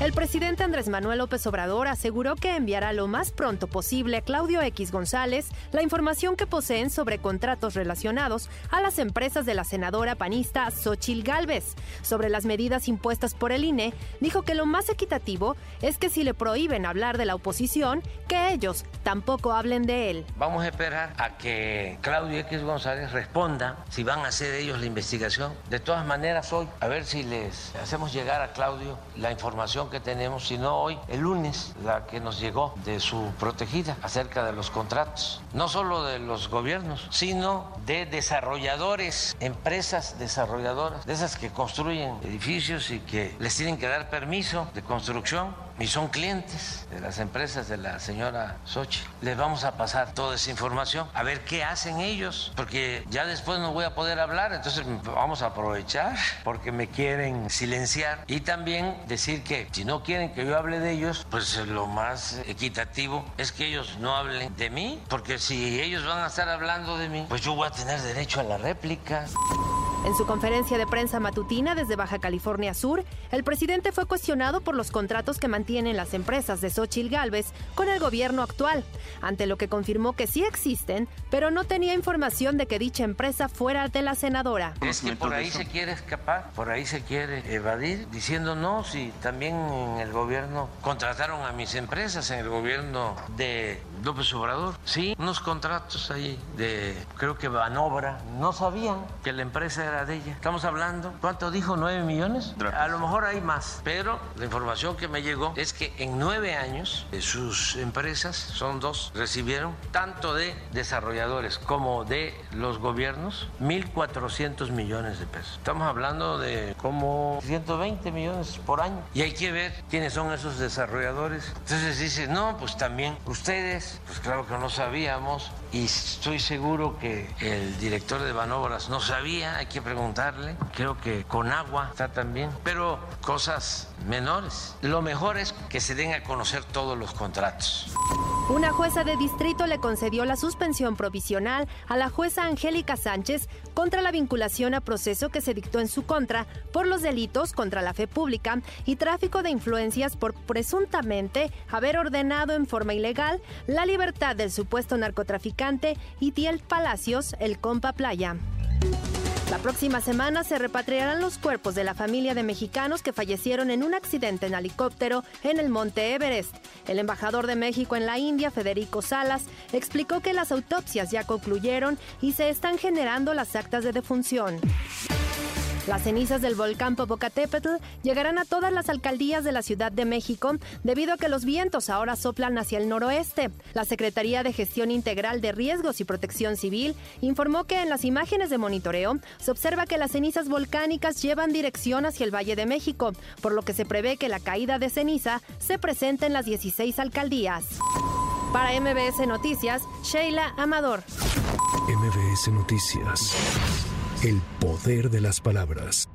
El presidente Andrés Manuel López Obrador aseguró que enviará lo más pronto posible a Claudio X González la información que poseen sobre contratos relacionados a las empresas de la senadora panista Xochil Gálvez. Sobre las medidas impuestas por el INE, dijo que lo más equitativo es que si le prohíben hablar de la oposición, que ellos tampoco hablen de él. Vamos a esperar a que Claudio X González responda si van a hacer ellos la investigación. De todas maneras, hoy, a ver si les hacemos llegar a Claudio la información que tenemos, sino hoy, el lunes, la que nos llegó de su protegida acerca de los contratos, no solo de los gobiernos, sino de desarrolladores, empresas desarrolladoras, de esas que construyen edificios y que les tienen que dar permiso de construcción y son clientes de las empresas de la señora Sochi. Les vamos a pasar toda esa información, a ver qué hacen ellos, porque ya después no voy a poder hablar, entonces vamos a aprovechar porque me quieren silenciar y también decir que si no quieren que yo hable de ellos, pues lo más equitativo es que ellos no hablen de mí, porque si ellos van a estar hablando de mí, pues yo voy a tener derecho a la réplica. En su conferencia de prensa matutina desde Baja California Sur, el presidente fue cuestionado por los contratos que mantienen las empresas de Xochil Gálvez con el gobierno actual, ante lo que confirmó que sí existen, pero no tenía información de que dicha empresa fuera de la senadora. Es que por ahí se quiere escapar, por ahí se quiere evadir, diciendo no, si también en el gobierno contrataron a mis empresas, en el gobierno de López Obrador. Sí, unos contratos ahí de, creo que Banobra, no sabían que la empresa de ella. Estamos hablando, ¿cuánto dijo? ¿9 millones? A lo mejor hay más, pero la información que me llegó es que en nueve años sus empresas, son dos, recibieron tanto de desarrolladores como de los gobiernos 1.400 millones de pesos. Estamos hablando de como 120 millones por año. Y hay que ver quiénes son esos desarrolladores. Entonces dice, no, pues también ustedes, pues claro que no sabíamos y estoy seguro que el director de Banobras no sabía, hay que preguntarle. Creo que con agua está también, pero cosas menores. Lo mejor es que se den a conocer todos los contratos. Una jueza de distrito le concedió la suspensión provisional a la jueza Angélica Sánchez contra la vinculación a proceso que se dictó en su contra por los delitos contra la fe pública y tráfico de influencias por presuntamente haber ordenado en forma ilegal la libertad del supuesto narcotraficante Itiel Palacios, el compa Playa. La próxima semana se repatriarán los cuerpos de la familia de mexicanos que fallecieron en un accidente en helicóptero en el monte Everest. El embajador de México en la India, Federico Salas, explicó que las autopsias ya concluyeron y se están generando las actas de defunción. Las cenizas del volcán Popocatépetl llegarán a todas las alcaldías de la Ciudad de México debido a que los vientos ahora soplan hacia el noroeste. La Secretaría de Gestión Integral de Riesgos y Protección Civil informó que en las imágenes de monitoreo se observa que las cenizas volcánicas llevan dirección hacia el Valle de México, por lo que se prevé que la caída de ceniza se presente en las 16 alcaldías. Para MBS Noticias, Sheila Amador. MBS Noticias. El poder de las palabras.